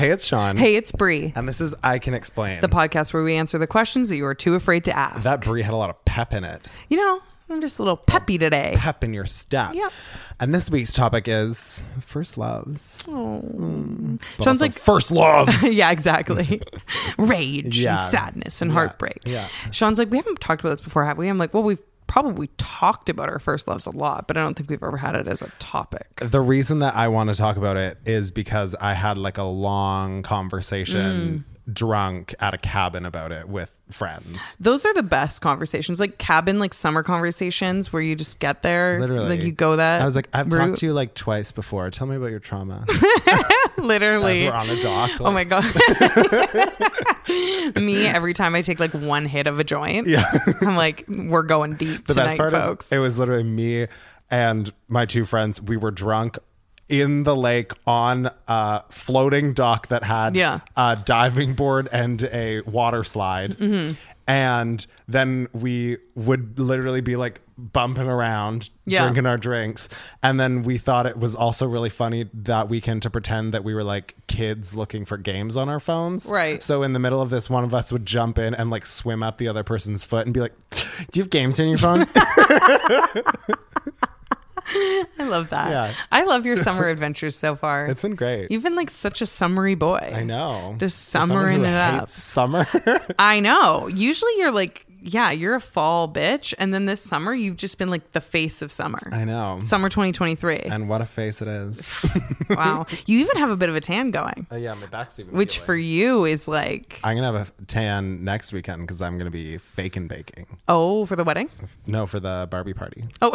Hey, it's Sean. Hey, it's Bree, And this is I Can Explain. the podcast where we answer the questions that you are too afraid to ask. that Brie had a lot of pep in it. you know, I'm just a little peppy today. Pep in your step. Yep. And this week's topic is first loves. Oh. Hmm. But Sounds like first loves. yeah, exactly. Rage Yeah. and sadness and Yeah. heartbreak. Yeah. Sean's like, we haven't talked about this before, have we? I'm like, well, we've probably talked about our first loves a lot, but I don't think we've ever had it as a topic. the reason that I want to talk about it is because I had like a long conversation Mm. drunk at a cabin about it with friends. Those are the best conversations, like cabin, like summer conversations where you just get there, Literally. like you go that. I was like, I've route. talked to you like twice before. Tell me about your trauma. Literally. we're on a dock. Oh my god. Me every time I take like one hit of a joint. Yeah. I'm like, we're going deep the tonight, best part folks. is it was literally me and my two friends we were drunk in the lake on a floating dock that had Yeah. a diving board and a water slide Mm-hmm. and then we would literally be like bumping around Yeah. drinking our drinks and then we thought it was also really funny that weekend to pretend that we were like kids looking for games on our phones Right. so in the middle of this one of us would jump in and like swim up the other person's foot and be like do you have games in your phone I love that. Yeah. I love your summer adventures so far. It's been great. You've been like such a summery boy. I know. Just summering it up. Summer. I know. Usually you're like, yeah, you're a fall bitch. And then this summer, you've just been like the face of summer. I know. Summer 2023. And what a face it is. wow. You even have a bit of a tan going, Uh, yeah, my back's even. which for you is like, I'm gonna have a tan next weekend because I'm gonna be faking baking. oh, for the wedding? No, for the Barbie party. Oh.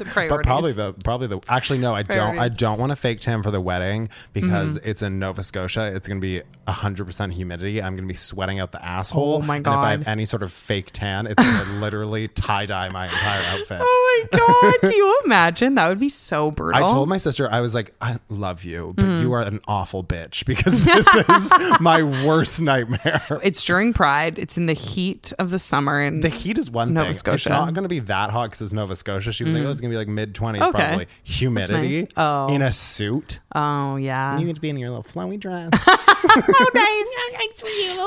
the priorities. But probably the probably the actually no, I don't I don't want to fake tan for the wedding because Mm-hmm. it's in Nova Scotia. It's gonna be hundred percent humidity. I'm gonna be sweating out the asshole. Oh my And if I have any sort of fake tan, it's gonna literally tie dye my entire outfit. Oh my god! Can you imagine? That would be so brutal. I told my sister, I was like, I love you, but Mm-hmm. you are an awful bitch because this is my worst nightmare. it's during Pride. It's in the heat of the summer, and The heat is one Nova thing. It's Scotia. Mm-hmm. not going to be that hot because it's Nova Scotia. She was like, oh, it's going to be like mid 20s Okay. probably. Humidity nice. Oh. in a suit. oh yeah, You get to be in your little flowy dress. oh nice.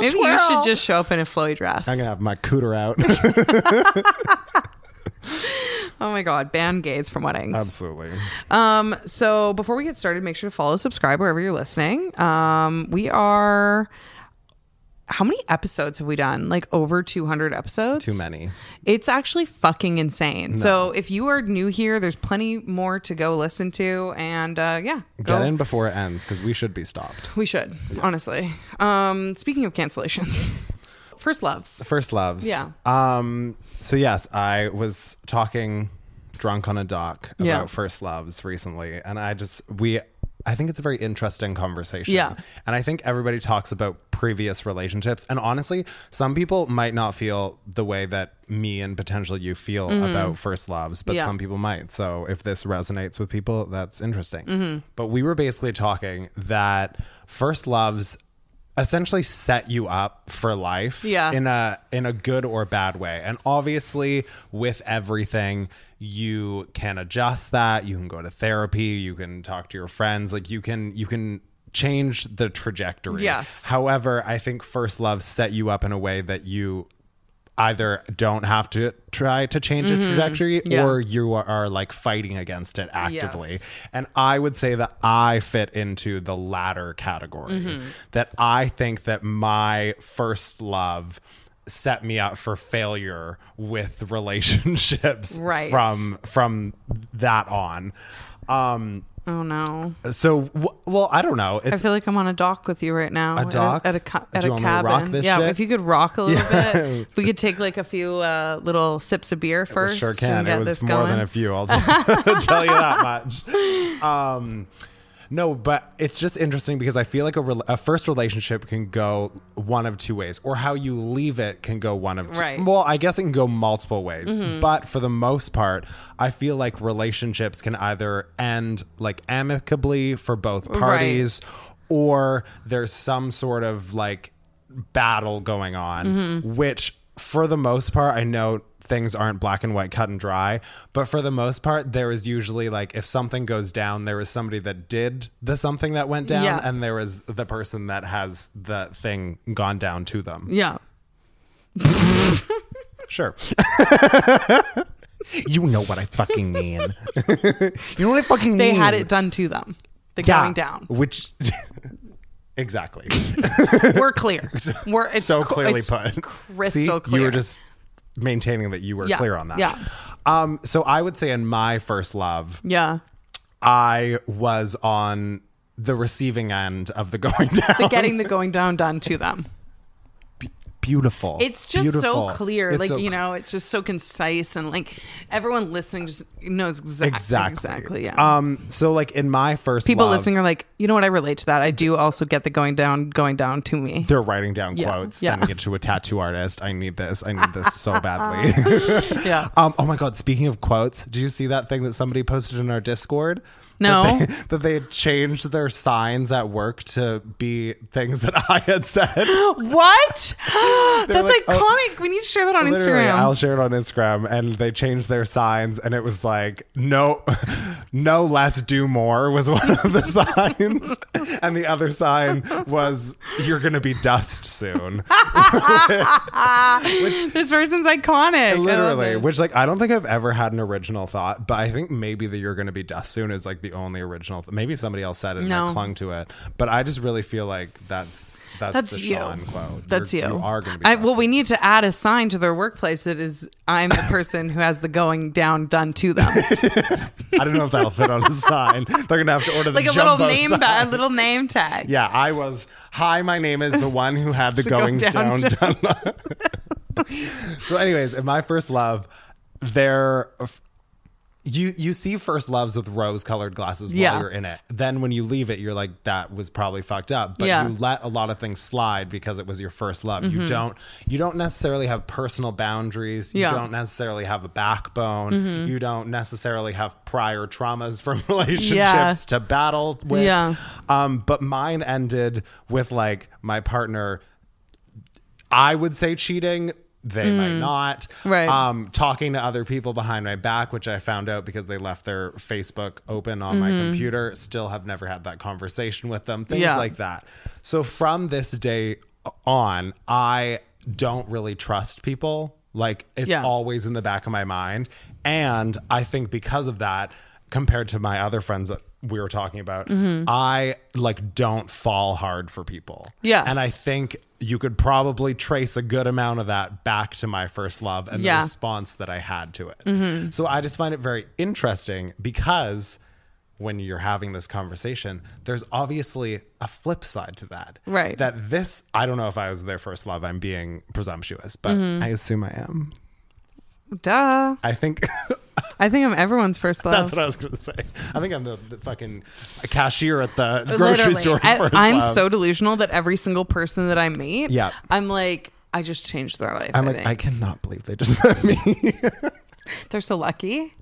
Maybe you should just show up in a flowy dress. I'm going to have my cooter out. Oh my god, ban gays from weddings. Absolutely. Um, so before we get started, make sure to follow, subscribe wherever you're listening. Um, we are. How many episodes have we done? Like over 200 episodes? Too many. It's actually fucking insane. So if you are new here, there's plenty more to go listen to. And uh, yeah, go. Get in before it ends because we should be stopped. We should, honestly. Um, speaking of cancellations, first loves. First loves. Yeah. Um. So yes, I was talking drunk on a dock about Yeah. first loves recently, and I just we. I think it's a very interesting conversation. Yeah. And I think everybody talks about previous relationships. And honestly, some people might not feel the way that me and potentially you feel about first loves, but Mm-hmm. Yeah. some people might. So if this resonates with people, that's interesting. Mm-hmm. But we were basically talking that first loves essentially set you up for life Yeah. in a in a good or bad way. And obviously with everything you can adjust that, you can go to therapy, you can talk to your friends, like you can you can change the trajectory. Yes. However, I think first love set you up in a way that you either don't have to try to change a trajectory Mm-hmm. Yeah. or you are, are like fighting against it actively. Yes. And I would say that I fit into the latter category. Mm-hmm. That I think that my first love set me up for failure with relationships Right. from from that on. Um Oh no. so w- well, I don't know. I feel like I'm on a dock with you right now. A dock? At a, at a me to cabin. yeah, shit? if you could rock a little Yeah. bit. If we could take like a few uh, little sips of beer first. sure and can. get It was this more going. than a few. I'll t- tell you that much. Um, no, but it's just interesting because I feel like a, rel a first relationship can go one of two ways, or how you leave it can go one of two. Right. Well, I guess it can go multiple ways, Mm-hmm. but for the most part, I feel like relationships can either end like amicably for both parties, or there's some sort of like battle going on, Mm-hmm. which for the most part, I know things aren't black and white cut and dry but for the most part there is usually like if something goes down there is somebody that did the something that went down Yeah. and there is the person that has the thing gone down to them Yeah. sure you know what i fucking mean you know what i fucking They mean They had it done to them. The Yeah, going down. which exactly We're clear. We're it's so cl- clearly it's put Crystal See, clear. you were just maintaining that you were Yeah, clear on that yeah. um so i would say in my first love Yeah. I was on the receiving end of the going down. The getting the going down done to them. Beautiful. It's just Beautiful. so clear. It's like, so you know, it's just so concise and like everyone listening just knows exactly. exactly Exactly. Yeah. Um. So like in my first People love, listening are like, you know what? I relate to that. I do also get the going down, going down to me. They're writing down Yeah, quotes, yeah. sending it to a tattoo artist. I need this. I need this so badly. Yeah. um. Oh my god. Speaking of quotes, do you see that thing that somebody posted in our Discord? No. That they, that they had changed their signs at work to be things that I had said. What? That's like, oh, iconic. oh, we need to share that on Instagram. I'll share it on Instagram, and they changed their signs, and it was like no, no less, do more was one of the signs, and the other sign was you're gonna be dust soon. which, this person's iconic. Literally, which like I don't think I've ever had an original thought, but I think maybe the "you're gonna be dust soon" is like the only original. Th- maybe somebody else said it and No. I clung to it, but I just really feel like that's that's, That's the you. Sean quote. That's You're- you. You are gonna be. I, well, we need to add a sign to their workplace that is, I'm the person who has the going down done to them. I don't know if that'll fit on a sign. They're gonna have to order the like a little jumbo name, sign. ba- a little name tag. Yeah, I was. Hi, my name is the one who had the, The go going down down. done. so, anyways, in my first love, there. You you see first loves with rose colored glasses while Yeah. you're in it. Then when you leave it, you're like that was probably fucked up. But Yeah. you let a lot of things slide because it was your first love. You don't you don't necessarily have personal boundaries. You Mm-hmm. Yeah. Mm-hmm. don't necessarily have a backbone. You don't necessarily have prior traumas from relationships to battle with. Yeah. Um, but mine ended with like my partner. I would say cheating. They might not. Mm. Right. Um, talking to other people behind my back, which I found out because they left their Facebook open on my computer. Still have never had that conversation with them. Things Mm-hmm. Yeah. like that. So from this day on, I don't really trust people. Like it's Yeah. always in the back of my mind. And I think because of that, compared to my other friends that we were talking about, I like don't fall hard for people. Mm-hmm. And I think you could probably trace a good amount of that back to my first love and Yeah. Mm-hmm. the response that I had to it. So I just find it very interesting because when you're having this conversation, there's obviously a flip side to that. Right. That this, I don't know if I was their first love, I'm being presumptuous, but Mm-hmm. I assume I am. Duh. I think I think I'm everyone's first love. that's what I was going to say. I think I'm the, the fucking cashier at the grocery Literally. store. I, first I'm love. so delusional that every single person that I meet, Yeah. I'm like, I just changed their life. I'm I like, think. I cannot believe they just met me. They're so lucky.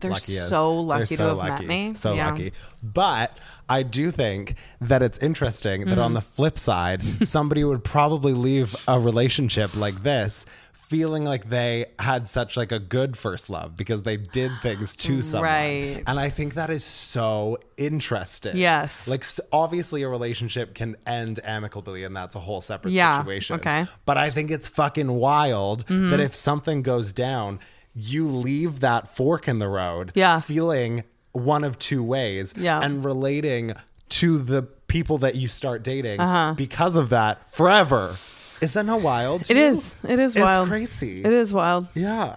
They're lucky as- so they're lucky so to have lucky, met me. So Yeah. lucky. But I do think that it's interesting that on Mm-hmm. the flip side, somebody would probably leave a relationship like this feeling like they had such like a good first love because they did things to someone. Right. And I think that is so interesting. Yes. Like obviously a relationship can end amicably and that's a whole separate Yeah, situation. okay. Mm-hmm. But I think it's fucking wild that if something goes down, you leave that fork in the road Yeah. feeling one of two ways Yeah. and relating to the people that you start dating Uh-huh. because of that forever. Is that not wild? It is. It is It's wild. crazy. It is wild. Yeah.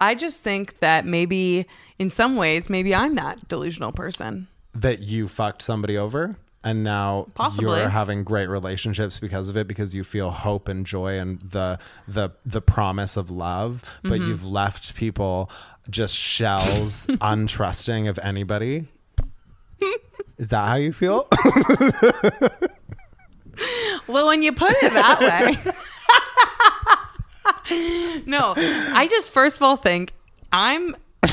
I just think that maybe in some ways, maybe I'm that delusional person. That you fucked somebody over and now Possibly. you're having great relationships because of it because you feel hope and joy and the the the promise of love, but Mm-hmm. you've left people just shells untrusting of anybody. Is that how you feel? Well, when you put it that way. no, I just first of all think I'm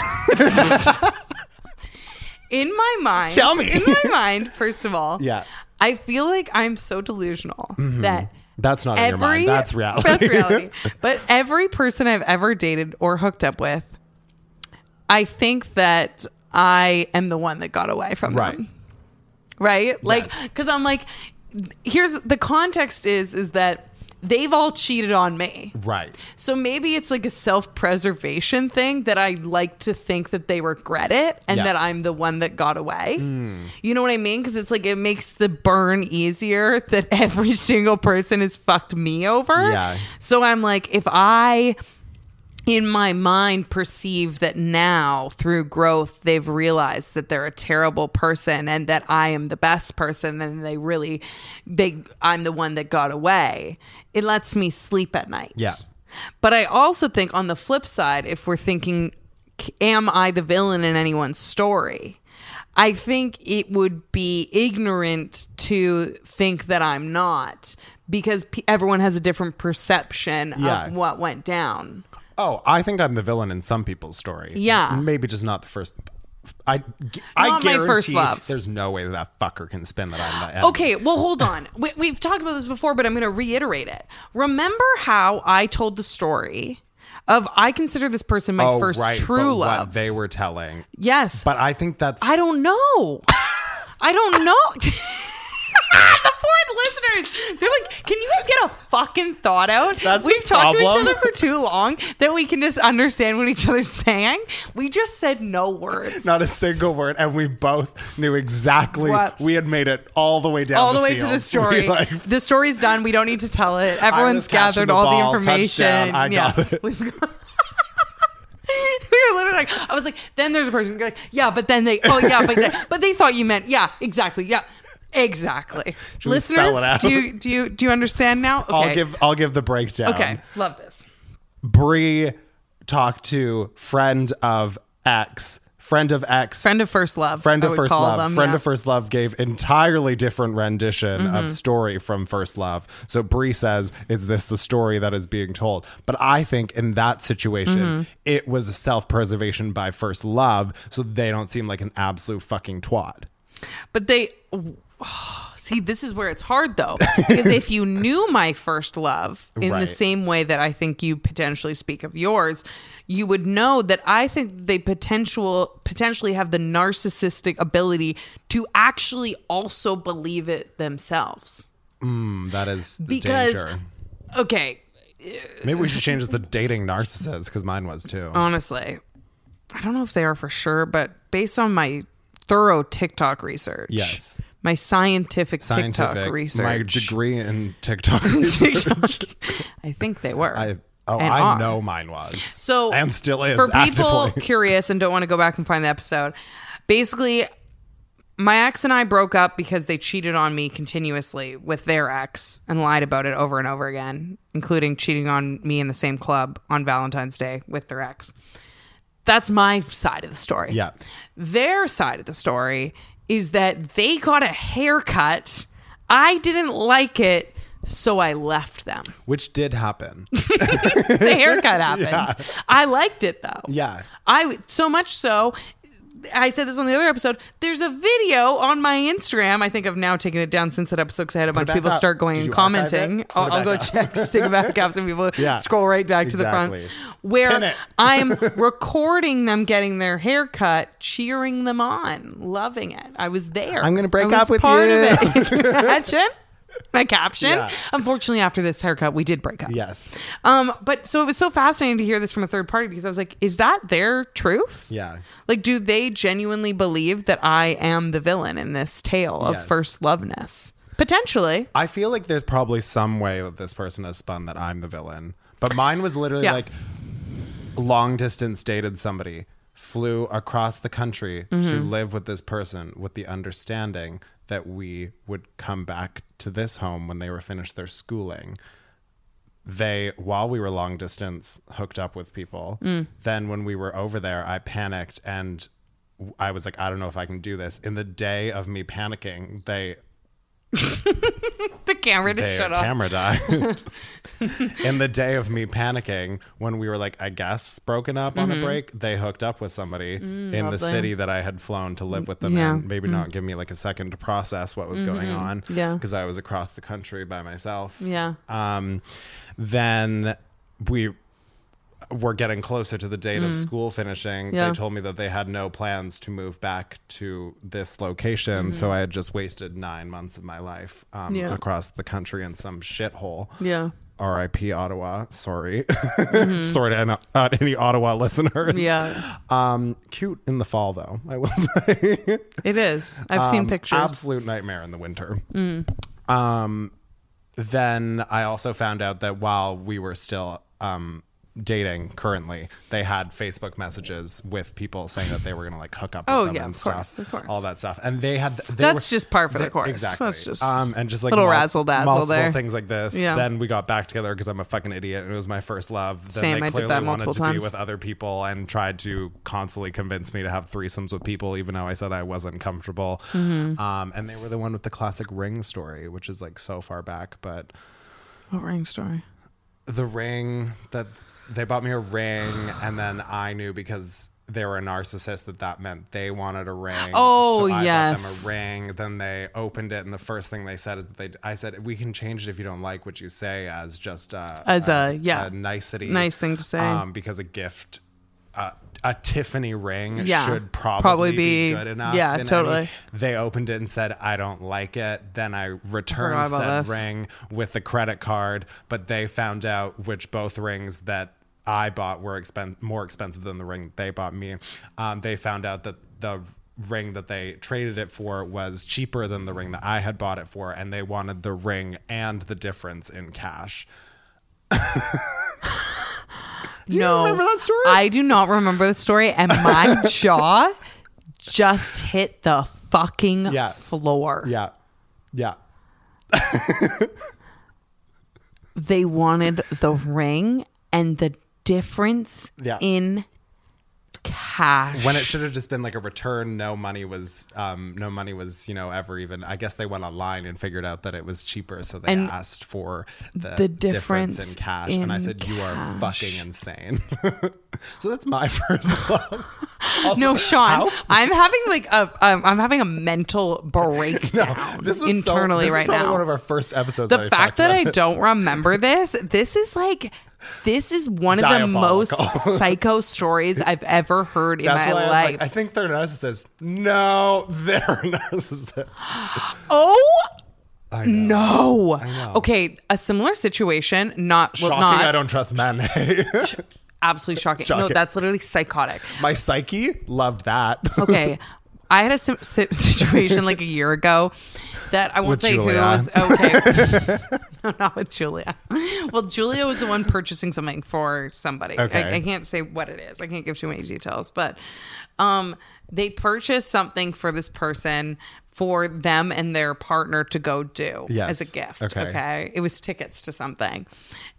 in my mind. Tell me. In my mind, first of all. Yeah. I feel like I'm so delusional Mm-hmm. that That's not in your mind. That's reality. That's reality. but every person I've ever dated or hooked up with, I think that I am the one that got away from Right. them. Right? Like, Yes. because I'm like, here's the context is is that they've all cheated on me. right. So maybe it's like a self preservation thing that I like to think that they regret it and Yeah. That I'm the one that got away. Hmm. You know what I mean? Because it's like it makes the burn easier that every single person has fucked me over. Yeah. So I'm like, if I in my mind perceive that now through growth they've realized that they're a terrible person and that I am the best person and they really they I'm the one that got away. It lets me sleep at night. Yeah. But I also think on the flip side if we're thinking am I the villain in anyone's story? I think it would be ignorant to think that I'm not because everyone has a different perception Yeah. of what went down. Oh, I think I'm the villain in some people's story. Yeah. Maybe just not the first. I, I Not my guarantee first love. there's no way that, that fucker can spin that I'm the enemy. Okay, well, hold on. We, we've talked about this before, but I'm going to reiterate it. Remember how I told the story of I consider this person my Oh, first right, true love? What they were telling. yes, But I think that's. I don't know. I don't know. the listeners, they're like, "Can you guys get a fucking thought out?" That's We've the talked to each other for too long that we can just understand what each other's saying. We just said no words. not a single word, and we both knew exactly. What? We had made it all the way down, all the, way to the story. Like, the story's done. We don't need to tell it. Everyone's gathered the all ball, the information. I got yeah. it. We've got- we were literally like, I was like, then there's a person like, yeah, but then they, oh yeah, but they, but they thought you meant, yeah, exactly, yeah, exactly. Listeners, spell it out? do you do you do you understand now? Okay. I'll give. I'll give the breakdown. Okay, love this. Bree talked to friend of X, friend of X, Friend of first love. friend of first love them, friend yeah. of first love gave entirely different rendition Mm-hmm. of story from first love so Bree says is this the story that is being told but i think in that situation Mm-hmm. it was self-preservation by first love so they don't seem like an absolute fucking twat But they see this is where it's hard though because if you knew my first love in the same way that I think you potentially speak of yours, you would know that I think they potential potentially have the narcissistic ability to actually also believe it themselves. Mm, that is the Because danger. okay, maybe we should change this to dating narcissists because mine was too. Honestly, I don't know if they are for sure, but based on my thorough TikTok research, Yes. my scientific, scientific TikTok research, my degree in tiktok research. I think they were. I, oh And i are. know mine was So and still is for people actively. curious and don't want to go back and find the episode. Basically, my ex and I broke up because they cheated on me continuously with their ex and lied about it over and over again, including cheating on me in the same club on Valentine's Day with their ex. That's my side of the story. Yeah. Their side of the story is that they got a haircut. I didn't like it, so I left them. which did happen The haircut happened. I liked it though. yeah I so much so. I said this on the other episode. There's a video on my Instagram. I think I've now taken it down since that episode because I had a bunch of people up. start going and commenting. I'll, I'll go up. check, stick it back up. Some people Yeah. scroll right back to the front where. I'm recording them getting their hair cut, cheering them on, loving it. I was there. I'm gonna break up with part you. Of it. Imagine my caption. Yeah. Unfortunately, after this haircut, we did break up. yes Um, but so it was so fascinating to hear this from a third party because I was like, is that their truth? Yeah. Like, do they genuinely believe that I am the villain in this tale of Yes. first loveness? Potentially. I feel like there's probably some way that this person has spun that I'm the villain. But mine was literally Yeah. like long distance dated somebody, flew across the country to Mm-hmm. live with this person with the understanding that we would come back to this home when they were finished their schooling. They, while we were long distance, hooked up with people. Mm. Then, when we were over there, I panicked and I was like, I don't know if I can do this. In the day of me panicking, they the camera to shut off. camera died. In the day of me panicking, when we were like, I guess, broken up on a break, they hooked up with somebody in the Mm-hmm. Mm, city that I had flown to live with them Yeah. Mm-hmm. and maybe not give me like a second to process what was going on. Yeah. Because I was across the country by myself. Yeah. Um, then we were getting closer to the date of school finishing. Mm. Yeah. They told me that they had no plans to move back to this location. So I had just wasted nine months of my life um, Mm-hmm. Yeah. across the country in some shithole. Yeah. R.I.P. Ottawa. Sorry. Sorry to any, uh, any Ottawa listeners. Mm-hmm. Yeah. Um, cute in the fall though. I will say. It is. I've seen Um, pictures. Absolute nightmare in the winter. Um, then I also found out that while we were still um, dating currently, they had Facebook messages with people saying that they were going to like hook up with Oh, them yeah, and of stuff, course, of course. all that stuff. And they had they That's were- just par for the course. Exactly. That's just um, and just like little mul- razzle-dazzle multiple there. things like this. Yeah. Then we got back together because I'm a fucking idiot and it was my first love. Then Same, they I did clearly that wanted multiple to times. be with other people and tried to constantly convince me to have threesomes with people, even though I said I wasn't comfortable. Mm-hmm. Um, and they were the one with the classic ring story, which is like so far back, but what ring story? the ring that they bought me a ring, and then I knew because they were a narcissist that that meant they wanted a ring. Oh, so I yes. bought them a ring. Then they opened it, and the first thing they said is that they. I said we can change it if you don't like what you say as just a, As a- yeah. nicety, Nice thing to say. Um, because a gift. Uh, a Tiffany ring Yeah. should probably, Probably be, be- good enough. yeah, in any- totally. They opened it and said, "I don't like it." Then I returned said this. ring with the credit card, but they found out which both rings that I bought were expen- more expensive than the ring they bought me. Um, they found out that the ring that they traded it for was cheaper than the ring that I had bought it for, and they wanted the ring and the difference in cash. Do no, remember that story? I do not remember the story, and my jaw just hit the fucking Yeah. floor. Yeah, yeah. They wanted the ring and the difference Yeah. in cash. when it should have just been like a return no money was um no money was you know ever even i guess they went online and figured out that it was cheaper so they And asked for the, the difference, difference in cash and i in said you are fucking insane so that's my first love Also, no, Sean, how- I'm having like a um, I'm having a mental breakdown this was so- internally this is right probably now. one of our first episodes the fact that I don't remember this, this is like this is one of the most psycho stories I've ever heard in that's my why life. like, I think they're narcissists. No, they're narcissists. oh I know. no. know. Okay, a similar situation, not well, Shocking. not I don't trust men. absolutely shocking. No, that's literally psychotic. My psyche loved that. Okay. I had a situation like a year ago that I won't With say Julia. who was okay. no, not with Julia. Well, Julia was the one purchasing something for somebody. Okay. I, I can't say what it is. I can't give too many details, but um, they purchased something for this person for them and their partner to go do Yes. as a gift. Okay. okay. It was tickets to something.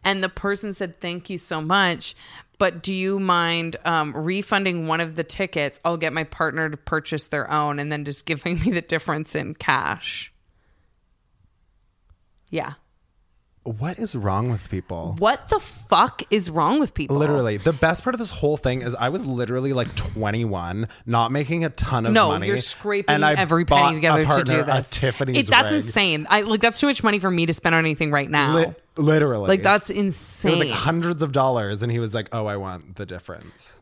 And the person said, Thank you so much. But do you mind um, refunding one of the tickets? I'll get my partner to purchase their own and then just giving me the difference in cash. Yeah. what is wrong with people? What the fuck is wrong with people? Literally, the best part of this whole thing is I was literally like 21, not making a ton of No, money. No, you're scraping and I every penny together partner to do this. Tiffany's It- that's insane. I like that's too much money for me to spend on anything right now. Literally, like that's insane. It was like hundreds of dollars, and he was like, "Oh, I want the difference."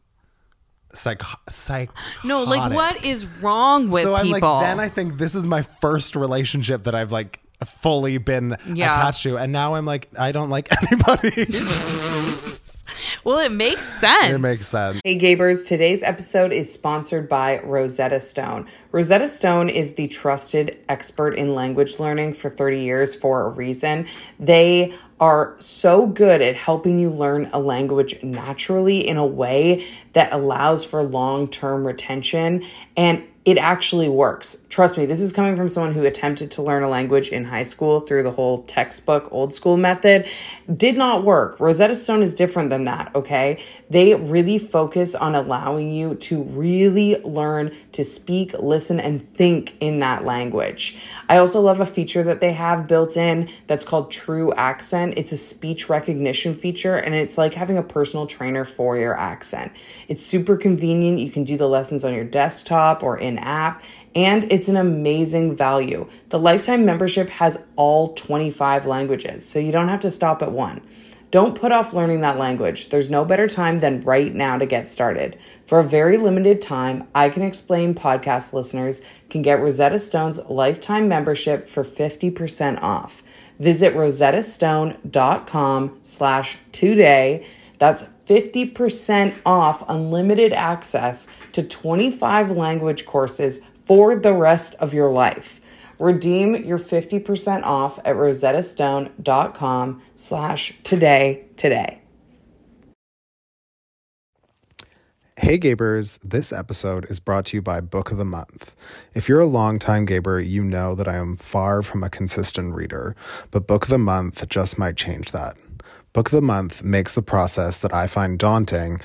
Psych, psych. no, like what is wrong with so I'm people? like, then I think this is my first relationship that I've like fully been Yeah. attached to, and now I'm like, I don't like anybody. well, it makes sense. it makes sense. Hey Gabers, today's episode is sponsored by Rosetta Stone. Rosetta Stone is the trusted expert in language learning for 30 years for a reason. They are so good at helping you learn a language naturally in a way that allows for long term retention. And it actually works. Trust me, this is coming from someone who attempted to learn a language in high school through the whole textbook old school method. Did not work. Rosetta Stone is different than that, okay? They really focus on allowing you to really learn to speak, listen, and think in that language. I also love a feature that they have built in that's called TruAccent. It's a speech recognition feature, and it's like having a personal trainer for your accent. It's super convenient. You can do the lessons on your desktop or in app, and it's an amazing value. The lifetime membership has all 25 languages, so you don't have to stop at one. Don't put off learning that language. There's no better time than right now to get started. For a very limited time, I Can Explain podcast listeners can get Rosetta Stone's lifetime membership for 50% off. Visit rosettastone.com slash today. That's 50% off unlimited access to 25 language courses for the rest of your life. Redeem your 50% off at rosettastone.com slash today today. Hey Gabers, this episode is brought to you by Book of the Month. If you're a longtime Gaber, you know that I am far from a consistent reader, but Book of the Month just might change that. Book of the Month makes the process that I find daunting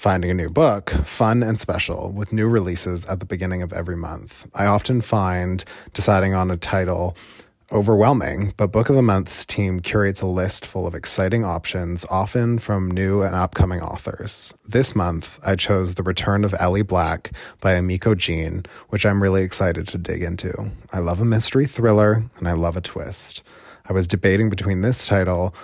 finding a new book fun and special with new releases at the beginning of every month. I often find deciding on a title overwhelming, but Book of the Month's team curates a list full of exciting options, often from new and upcoming authors. This month, I chose The Return of Ellie Black by Emiko Jean, which I'm really excited to dig into. I love a mystery thriller and I love a twist. I was debating between this title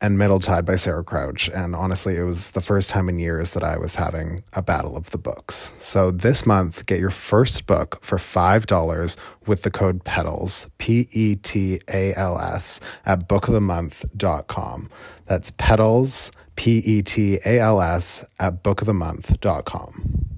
and Middletide by Sarah Crouch. And honestly, it was the first time in years that I was having a battle of the books. So this month, get your first book for $5 with the code PETALS, P E T A L S, at bookofthemonth.com. That's PETALS, P E T A L S, at bookofthemonth.com.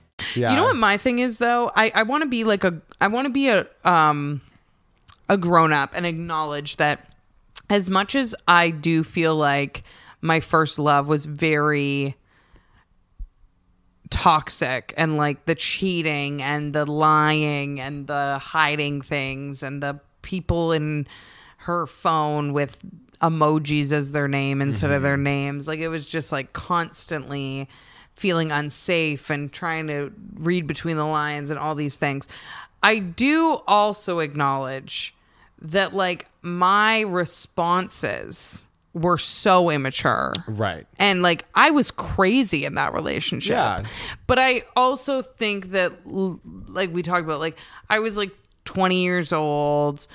Yeah. You know what my thing is though? I, I want to be like a I want to be a um a grown up and acknowledge that as much as I do feel like my first love was very toxic and like the cheating and the lying and the hiding things and the people in her phone with emojis as their name instead of their names like it was just like constantly feeling unsafe and trying to read between the lines and all these things i do also acknowledge that like my responses were so immature Right. and like I was crazy in that relationship. Yeah. But I also think that like we talked about like I was like 20 years old.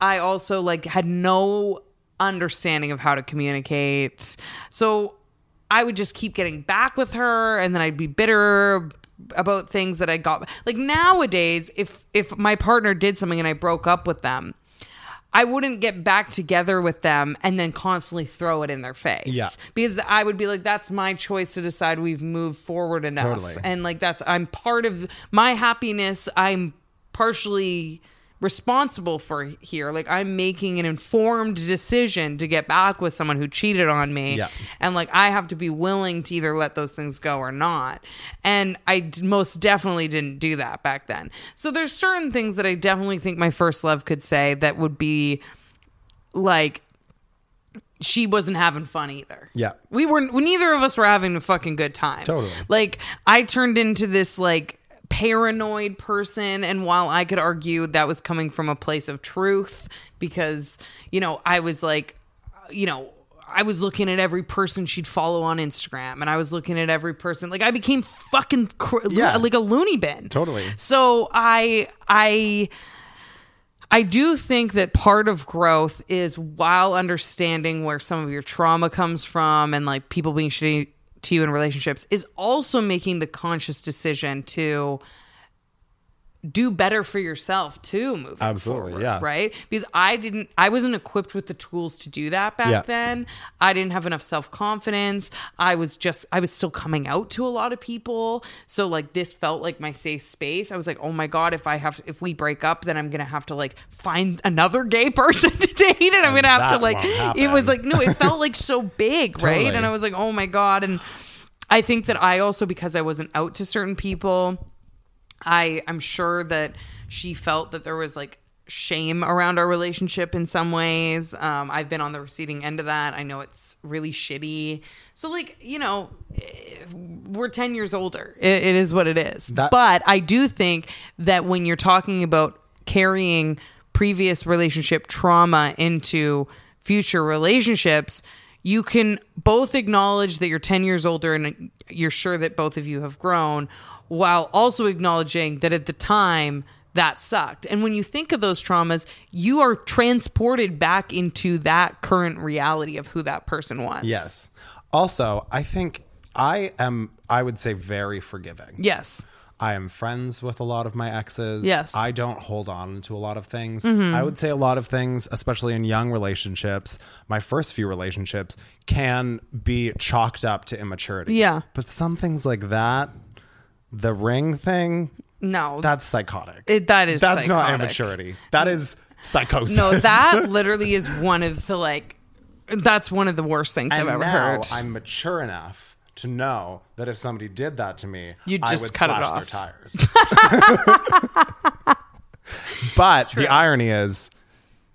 I also like had no understanding of how to communicate. So I would just keep getting back with her and then I'd be bitter about things that I got like nowadays if if my partner did something and I broke up with them I wouldn't get back together with them and then constantly throw it in their face. Yeah. Because I would be like, that's my choice to decide we've moved forward enough. Totally. And like, that's, I'm part of my happiness. I'm partially responsible for here. Like, I'm making an informed decision to get back with someone who cheated on me. Yeah. And like, I have to be willing to either let those things go or not. And I d- most definitely didn't do that back then. So there's certain things that I definitely think my first love could say that would be like, she wasn't having fun either. Yeah. We were neither of us were having a fucking good time. Totally. Like I turned into this like paranoid person and while I could argue that was coming from a place of truth because you know, I was like you know, I was looking at every person she'd follow on Instagram and I was looking at every person like I became fucking cr- Yeah. like a loony bin. Totally. So I I I do think that part of growth is while understanding where some of your trauma comes from and like people being shitty to you in relationships is also making the conscious decision to do better for yourself too moving Absolutely, forward, yeah. right? Because i didn't i wasn't equipped with the tools to do that back Yeah. then. I didn't have enough self-confidence. I was just i was still coming out to a lot of people. So like this felt like my safe space. I was like oh my god if i have if we break up then i'm gonna have to like find another gay person to date and i'm gonna have to like it was like no it felt like so big right? Totally. and i was like oh my god. And i think that i also because i wasn't out to certain people I I'm sure that she felt that there was like shame around our relationship in some ways. Um, I've been on the receiving end of that. I know it's really shitty. So like you know, eh, we're ten years older. It, it is what it is. That- but I do think that when you're talking about carrying previous relationship trauma into future relationships. You can both acknowledge that you're 10 years older and you're sure that both of you have grown, while also acknowledging that at the time that sucked. And when you think of those traumas, you are transported back into that current reality of who that person was. Yes. Also, I think I am, I would say, very forgiving. Yes. I am friends with a lot of my exes. Yes. Mm-hmm. I don't hold on to a lot of things. I would say a lot of things, especially in young relationships, my first few relationships can be chalked up to immaturity. Yeah. But some things like that, the ring thing, No. that's psychotic. It- that is That's not psychotic. immaturity. That is psychosis. no, that literally is one of the like that's one of the worst things and I've ever heard. I'm mature enough to know that if somebody did that to me, You'd I just would cut it off. their tires. but the irony is,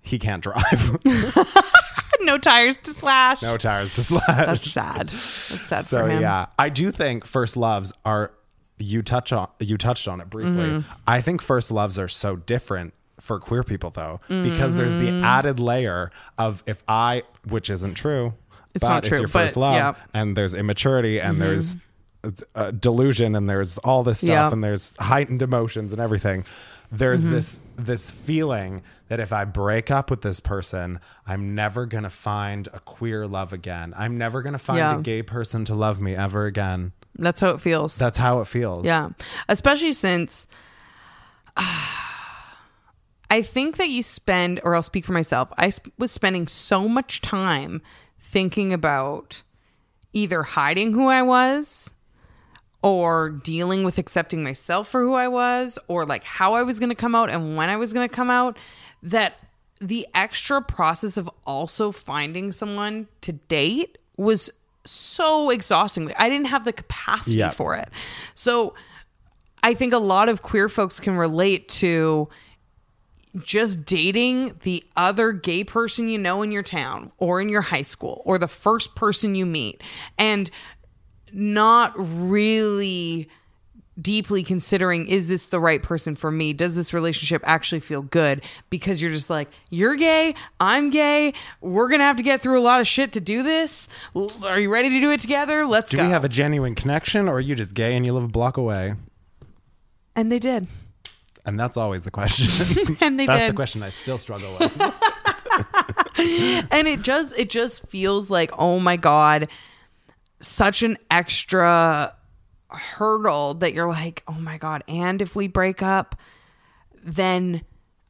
he can't drive. no tires to slash. no tires to slash. That's sad. That's sad so for him. yeah, I do think first loves are. You touch on you touched on it briefly. Mm-hmm. I think first loves are so different for queer people though because there's Mm-hmm. the added layer of if I, which isn't true. It's but not true, It's your first but, love, yeah. Mm-hmm. and there's immaturity, and there's uh, delusion, and there's all this stuff, Yeah. and there's heightened emotions and everything. There's Mm-hmm. this this feeling that if I break up with this person, I'm never gonna find a queer love again. I'm never gonna find Yeah. a gay person to love me ever again. That's how it feels. That's how it feels. Yeah. Especially since I think that you spend, or I'll speak for myself, I sp- was spending so much time thinking about either hiding who I was or dealing with accepting myself for who I was or like how I was going to come out and when I was going to come out that the extra process of also finding someone to date was so exhausting. I didn't have the capacity Yeah. for it. So I think a lot of queer folks can relate to just dating the other gay person you know in your town or in your high school or the first person you meet and not really deeply considering is this the right person for me? Does this relationship actually feel good? Because you're just like you're gay i'm gay we're gonna have to get through a lot of shit to do this. L- are you ready to do it together? Let's Do go. we have a genuine connection, or are you just gay and you live a block away? and they did. And that's always the question. and they that's did. the question I still struggle with. and it just it just feels like oh my god such an extra hurdle that you're like oh my god and if we break up then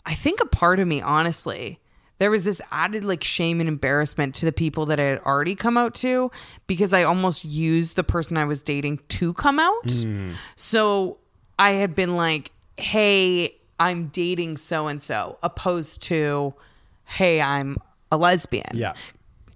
i think a part of me honestly there was this added like shame and embarrassment to the people that i had already come out to because i almost used the person i was dating to come out. Hmm. So i had been like hey i'm dating so and so opposed to hey i'm a lesbian. Yeah.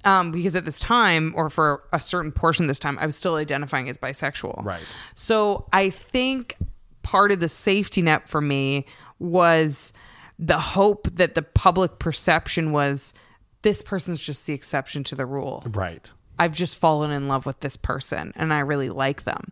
Um, because at this time, or for a certain portion of this time, I was still identifying as bisexual. Right. So I think part of the safety net for me was the hope that the public perception was this person's just the exception to the rule. Right. I've just fallen in love with this person and I really like them.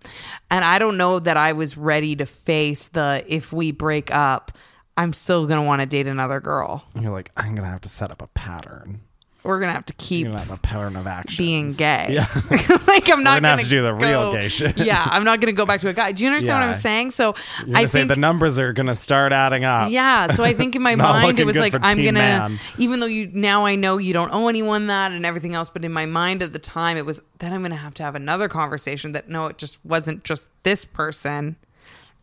And I don't know that I was ready to face the if we break up, I'm still going to want to date another girl. And you're like, I'm gonna have to set up a pattern. We're going to have to keep You're gonna a pattern of action. being gay. Yeah. like I'm not gonna have to do the real gay shit. yeah, I'm not gonna go back to a guy. Do you understand what I'm saying? So gonna I say think the numbers are gonna start adding up. yeah. So I think in my mind it was like I'm gonna Man. even though you now I know you don't owe anyone that and everything else, but in my mind at the time it was then I'm gonna have to have another conversation that no, it just wasn't just this person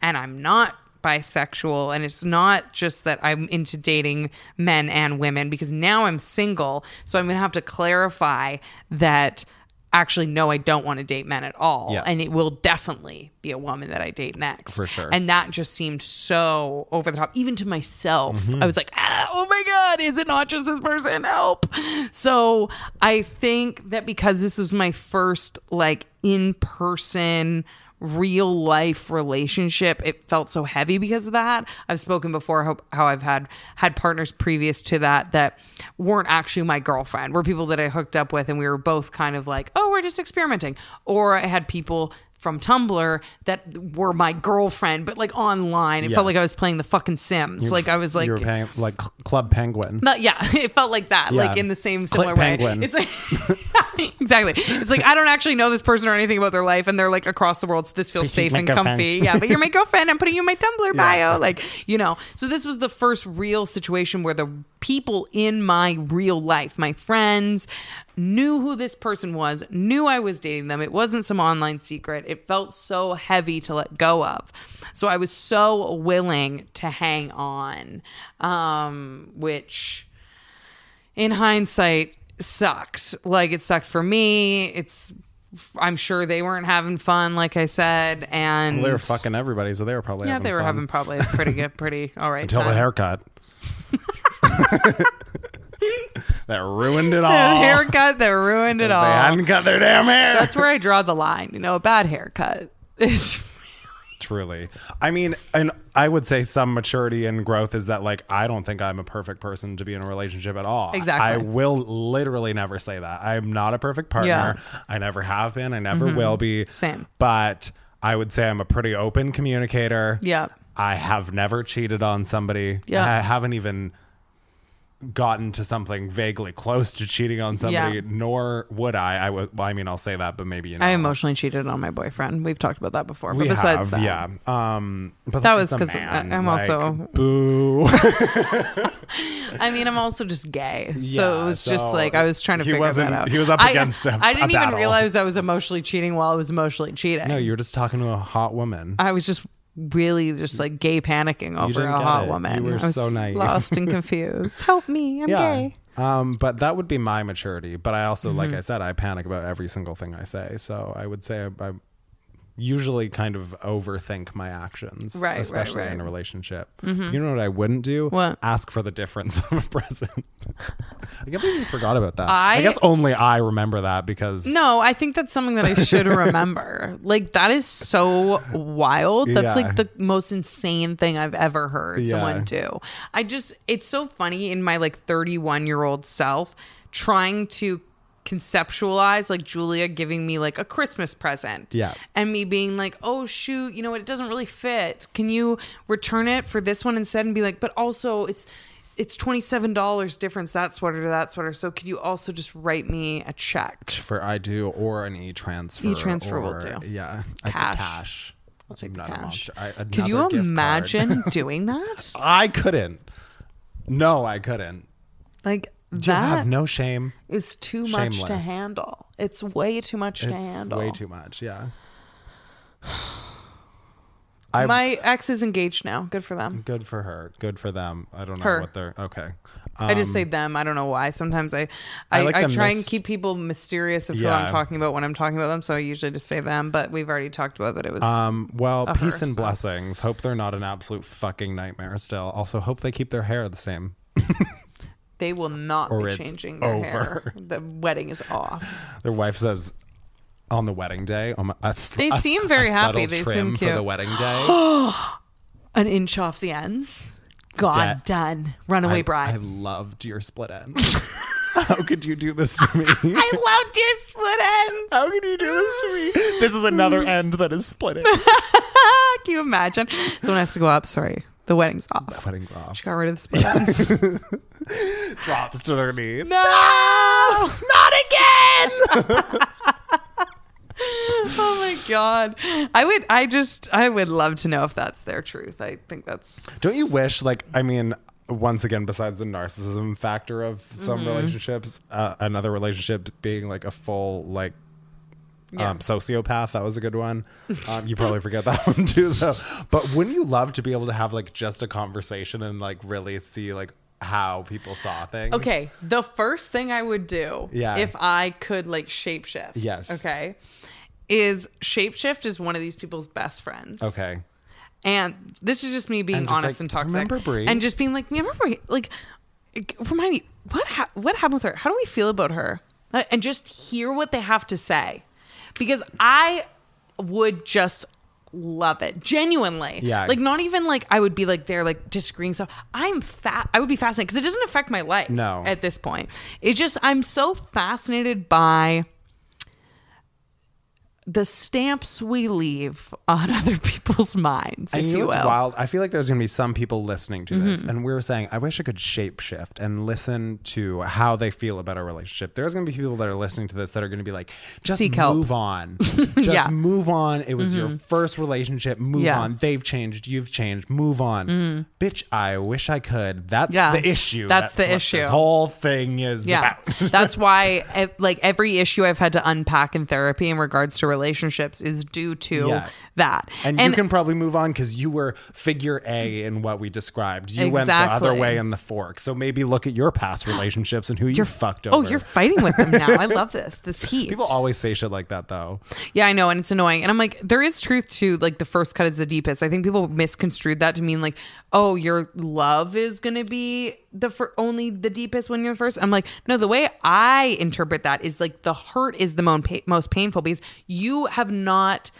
and I'm not bisexual and it's not just that I'm into dating men and women because now I'm single. So I'm going to have to clarify that actually no I don't want to date men at all Yeah. and it will definitely be a woman that I date next. For sure. And that just seemed so over the top even to myself. Mm-hmm. I was like, ah, "Oh my god, is it not just this person? Help." So, I think that because this was my first like in-person real life relationship it felt so heavy because of that. I've spoken before how, how i've had had partners previous to that that weren't actually my girlfriend were people that i hooked up with and we were both kind of like oh we're just experimenting. Or i had people from Tumblr that were my girlfriend, but like online. It felt like I was playing the fucking Sims. like I was like, paying like Club Penguin. but yeah, it felt like that, Yeah. like in the same similar way. penguin. It's like exactly. It's like I don't actually know this person or anything about their life, and they're like across the world, so this feels she's safe and comfy. Yeah, but you're my girlfriend. I'm putting you in my Tumblr bio, like you know. So this was the first real situation where the people in my real life, my friends, knew who this person was, knew I was dating them. It wasn't some online secret. It felt so heavy to let go of. So I was so willing to hang on, um, which in hindsight sucked. Like it sucked for me. It's I'm sure they weren't having fun, like I said, and They were fucking everybody, so they were probably yeah, they were fun. having probably a pretty good, pretty all right until the haircut. that ruined it all. The haircut that ruined it all. They hadn't cut their damn hair. That's where I draw the line. You know, a bad haircut is Truly. I mean, and I would say some maturity and growth is that like I don't think I'm a perfect person to be in a relationship at all. Exactly. I will literally never say that. I'm not a perfect partner. Yeah. Mm-hmm. I never have been. I never will be. Same. But I would say I'm a pretty open communicator. Yeah. I have never cheated on somebody. Yeah. I haven't even gotten to something vaguely close to cheating on somebody, Yeah. nor would I. I would well, I mean I'll say that, but maybe you know. I emotionally cheated on my boyfriend. We've talked about that before. But we besides have, that, yeah. Um, but That was because man, I'm like, also- boo. I mean, I'm also just gay, so Yeah, it was just like I was trying to figure wasn't- that out. he was up I- against a- I didn't even battle. realize I was emotionally cheating while I was emotionally cheating. no, you were just talking to a hot woman. I was just really just like gay panicking over a hot it. woman. You were I was so naive. lost and confused. Help me, I'm yeah. gay. Um, but that would be my maturity. But I also, like Mm-hmm. I said, I panic about every single thing I say. So I would say I, I usually kind of overthink my actions, Right, right, especially right. Mm-hmm. in a relationship. You know what I wouldn't do? What? Ask for the difference of a present. I can't believe you forgot about that. I, I- guess only I remember that because No, I think that's something that I should remember. like that is so wild. That's Yeah. like the most insane thing I've ever heard Yeah. someone do. I just it's so funny in my like 31 year old self trying to conceptualize like Julia giving me like a Christmas present. Yeah. And me being like, "Oh shoot, you know what? It doesn't really fit. Can you return it for this one instead?" And be like, "But also it's it's twenty seven dollars difference that sweater to that sweater. So could you also just write me a check?" for I do or an e transfer. E-transfer will do. Yeah, Cash. cash. I'll take I'm the a cash. monster. I, Could you another gift card. imagine doing that? I couldn't. No, I couldn't. Like You that have no shame. is too much to handle. It's way too much to handle. way too much. Yeah. I My ex is engaged now. Good for them. good for her. Good for them. I don't know Her. what they're okay. I just Um, say them. I don't know why. Sometimes I, I I, like I, the try and mis- keep people mysterious of who Yeah. I'm talking about when I'm talking about them. So I usually just say them. But we've already talked about that. It was Um, well, peace her, and so. blessings. Hope they're not an absolute fucking nightmare still. Also, hope they keep their hair the same. they will not or be changing their hair. The wedding is off. Their wife says on the wedding day. Oh my, a They a seem very happy. They trim seem for cute. the wedding day. An inch off the ends. God Dad- done. Runaway I, bride. I loved your split ends. How could you do this to me? I loved your split ends. How can you do this to me? This is another end that is splitting. Can you imagine? Someone has to go up. Sorry, the wedding's off. The wedding's off. She got rid of the ends. Drops to their knees. no, not again. oh my god. I would. I just. I would love to know if that's their truth. I think that's. Don't you wish, like, I mean, once again, besides the narcissism factor of some Mm-hmm. relationships, uh, another relationship being like a full, like, Yeah. Um, sociopath, that was a good one. Um, you probably forget that one too, though. But wouldn't you love to be able to have like just a conversation and like really see like how people saw things? Okay, the first thing I would do Yeah. if I could like shapeshift. Yes. Okay. Is shapeshift is one of these people's best friends. Okay. And this is just me being And just honest like, and toxic. "Remember Brie?" And just being like, remember Brie? Like, remind me, what, ha- what happened with her? How do we feel about her? Uh, And just hear what they have to say. Because I would just love it genuinely Yeah. like not even like i would be like there like disagreeing stuff i'm fat i would be fascinated because it doesn't affect my life No. at this point it's just i'm so fascinated by the stamps we leave on other people's minds And if you you know what's wild? I feel like there's going to be some people listening to this, Mm-hmm. and we're saying, I wish I could shapeshift and listen to how they feel about our relationship. There's going to be people that are listening to this that are going to be like, just Seek help. move on. Just Yeah. Mm-hmm. move on. It was your first relationship. Move Yeah. Mm-hmm. on. They've changed. You've changed. Move on. Bitch, I wish I could. That's Yeah. the issue. That's the what issue. This whole thing is Yeah. about. That's why like every issue I've had to unpack in therapy in regards to relationships is due to Yeah. that. And, you can probably move on because you were figure A in what we described. You went the other way in the fork. So maybe look at your past relationships and who you fucked oh, over. Oh, you're fighting with them now. I love this. This heat. People always say shit like that though. Yeah, I know, and it's annoying. And I'm like, there is truth to like the first cut is the deepest. I think people misconstrued that to mean like, oh, your love is gonna be the fir- only the deepest when you're the first. I'm like, no, the way I interpret that is like the hurt is the mo- pa- most painful because you have not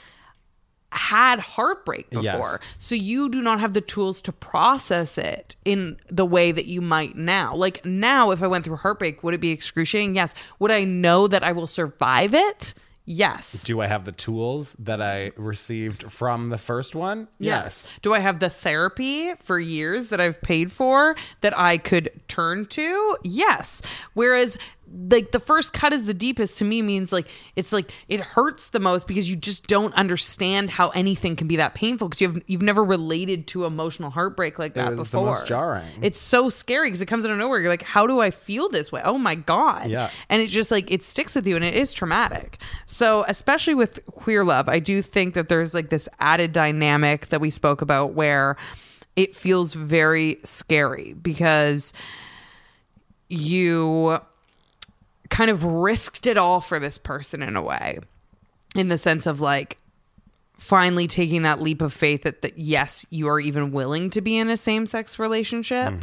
had heartbreak before. Yes. So you do not have the tools to process it in the way that you might now. Like now, if I went through heartbreak, would it be excruciating? Yes. Would I know that I will survive it? Yes. Do I have the tools that I received from the first one? Yes. Do I have the therapy for years that I've paid for that I could turn to? Yes. Whereas like the first cut is the deepest to me means like it's like it hurts the most because you just don't understand how anything can be that painful because you've you've never related to emotional heartbreak like that the before. most jarring. It's so scary because it comes out of nowhere. You're like, how do I feel this way? Oh my god. Yeah. And it's just like it sticks with you and it is traumatic. So, especially with queer love, I do think that there's like this added dynamic that we spoke about where it feels very scary because you kind of risked it all for this person in a way in the sense of like finally taking that leap of faith that, that yes you are even willing to be in a same-sex relationship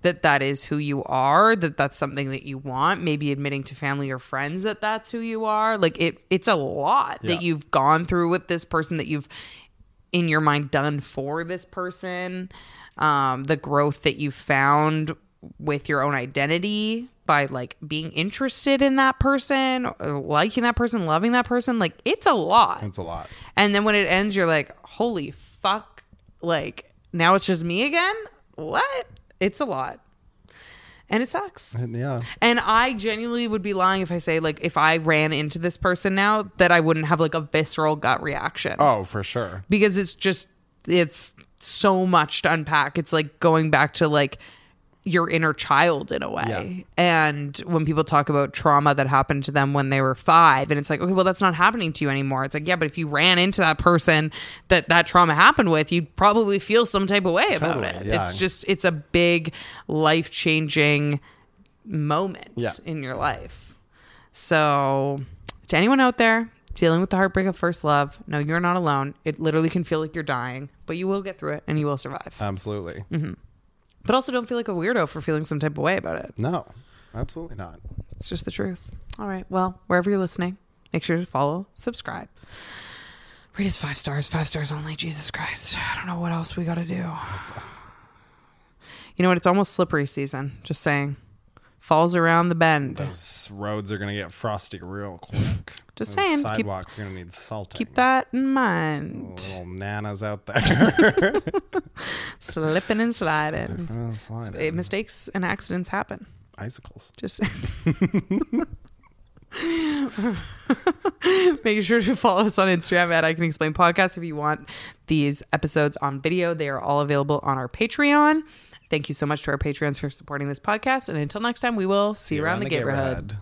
that that is who you are that that's something that you want maybe admitting to family or friends that that's who you are. Like it it's a lot Yeah. that you've gone through with this person that you've in your mind done for this person um the growth that you found with your own identity by like being interested in that person or liking that person loving that person like it's a lot It's a lot. and then when it ends, you're like, holy fuck. Like, now it's just me again? What? It's a lot. And it sucks. And yeah. And I genuinely would be lying if I say, like, if I ran into this person now, that I wouldn't have like a visceral gut reaction. Oh, for sure. Because it's just, it's so much to unpack. It's like going back to like, your inner child in a way. And when people talk about trauma that happened to them when they were five, and it's like, okay, well, that's not happening to you anymore. It's like, yeah, but if you ran into that person that that trauma happened with, you'd probably feel some type of way about Totally, it. yeah. It's just, it's a big life changing moment Yeah. in your life. So, to anyone out there dealing with the heartbreak of first love, no, you're not alone. It literally can feel like you're dying, but you will get through it and you will survive. Absolutely. Mm-hmm. But also don't feel like a weirdo for feeling some type of way about it. No. Absolutely not. It's just the truth. All right. Well, wherever you're listening, make sure to follow, subscribe. Rate us five stars, five stars only. Jesus Christ. I don't know what else we got to do. You know what? It's almost slippery season. Just saying. Falls around the bend. Those roads are gonna get frosty real quick. Just Those saying, keep- Sidewalks are gonna need salting. Keep that in mind. Little nanas out there. Slipping and sliding. Oh, sliding. Eh, Mistakes and accidents happen. Icicles. Just make sure to follow us on Instagram at I Can Explain Podcast if you want these episodes on video. They are all available on our Patreon. Thank you so much to our Patreons for supporting this podcast. And until next time, we will see, you around, the neighborhood.